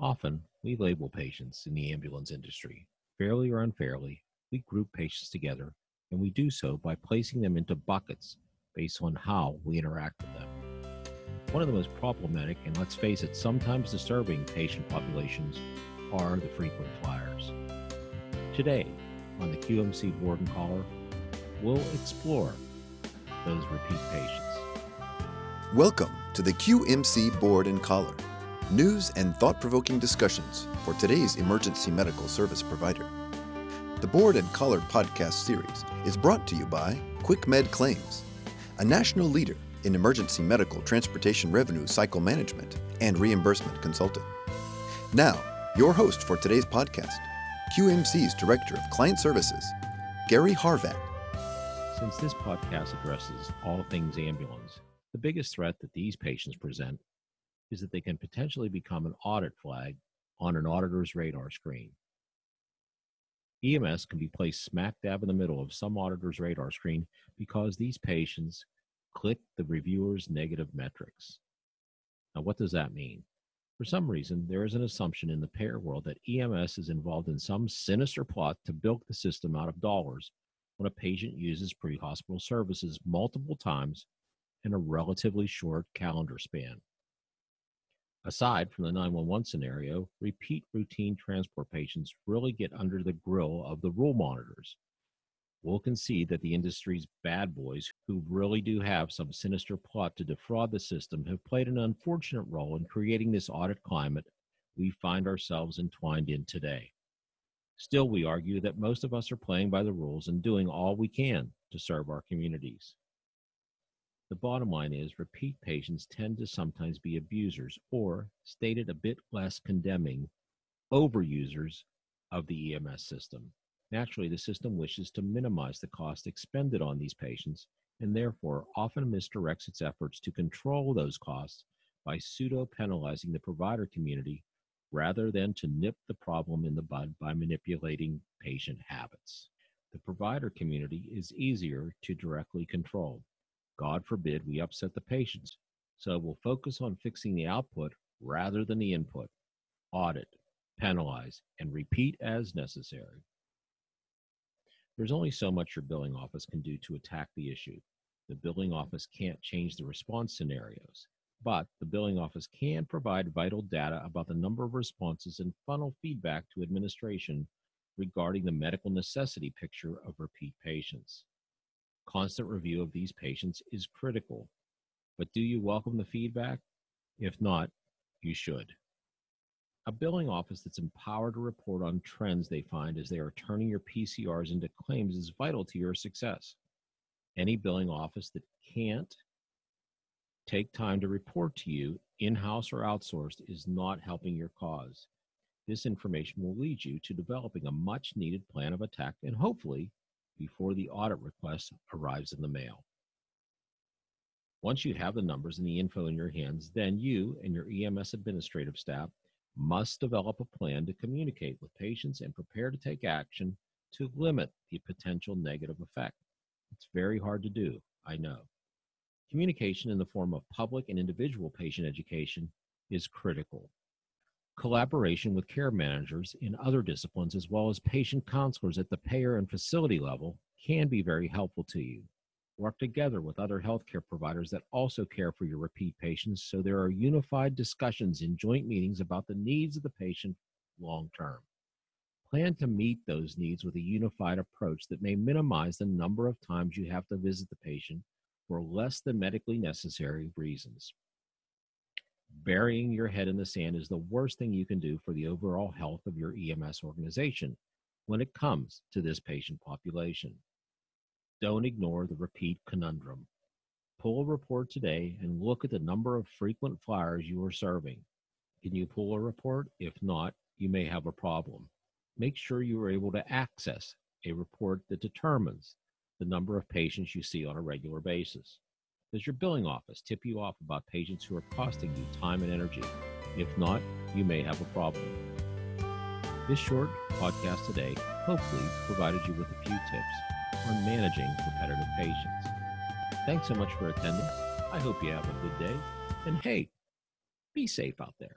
Often, we label patients in the ambulance industry. Fairly or unfairly, we group patients together, and we do so by placing them into buckets based on how we interact with them. One of the most problematic and let's face it, sometimes disturbing patient populations are the frequent flyers. Today, on the QMC Board and Collar, we'll explore those repeat patients. Welcome to the QMC Board and Collar, news and thought provoking discussions for today's emergency medical service provider. The Board and Collar podcast series is brought to you by QuickMed Claims, a national leader in emergency medical transportation revenue cycle management and reimbursement consulting. Now, your host for today's podcast, QMC's Director of Client Services, Gary Harvat. Since this podcast addresses all things ambulance, the biggest threat that these patients present is that they can potentially become an audit flag on an auditor's radar screen. EMS can be placed smack dab in the middle of some auditor's radar screen because these patients click the reviewer's negative metrics. Now, what does that mean? For some reason, there is an assumption in the payer world that EMS is involved in some sinister plot to bilk the system out of dollars when a patient uses pre hospital services multiple times in a relatively short calendar span. Aside from the 911 scenario, repeat routine transport patients really get under the grill of the rule monitors. We'll concede that the industry's bad boys, who really do have some sinister plot to defraud the system, have played an unfortunate role in creating this audit climate we find ourselves entwined in today. Still, we argue that most of us are playing by the rules and doing all we can to serve our communities. The bottom line is repeat patients tend to sometimes be abusers or, stated a bit less condemning, overusers of the EMS system. Naturally, the system wishes to minimize the cost expended on these patients and therefore often misdirects its efforts to control those costs by pseudo penalizing the provider community rather than to nip the problem in the bud by manipulating patient habits. The provider community is easier to directly control. God forbid we upset the patients. So we'll focus on fixing the output rather than the input. Audit, penalize, and repeat as necessary. There's only so much your billing office can do to attack the issue. The billing office can't change the response scenarios, but the billing office can provide vital data about the number of responses and funnel feedback to administration regarding the medical necessity picture of repeat patients. Constant review of these patients is critical. But do you welcome the feedback? If not, you should. A billing office that's empowered to report on trends they find as they are turning your PCRs into claims is vital to your success. Any billing office that can't take time to report to you, in house or outsourced, is not helping your cause. This information will lead you to developing a much needed plan of attack and hopefully before the audit request arrives in the mail. Once you have the numbers and the info in your hands, then you and your EMS administrative staff must develop a plan to communicate with patients and prepare to take action to limit the potential negative effect. It's very hard to do, I know. Communication in the form of public and individual patient education is critical. Collaboration with care managers in other disciplines, as well as patient counselors at the payer and facility level, can be very helpful to you. Work together with other healthcare providers that also care for your repeat patients so there are unified discussions in joint meetings about the needs of the patient long term. Plan to meet those needs with a unified approach that may minimize the number of times you have to visit the patient for less than medically necessary reasons burying your head in the sand is the worst thing you can do for the overall health of your EMS organization when it comes to this patient population. Don't ignore the repeat conundrum. Pull a report today and look at the number of frequent flyers you are serving. Can you pull a report? If not, you may have a problem. Make sure you are able to access a report that determines the number of patients you see on a regular basis. Does your billing office tip you off about patients who are costing you time and energy? If not, you may have a problem. This short podcast today hopefully provided you with a few tips on managing repetitive patients. Thanks so much for attending. I hope you have a good day. And hey, be safe out there.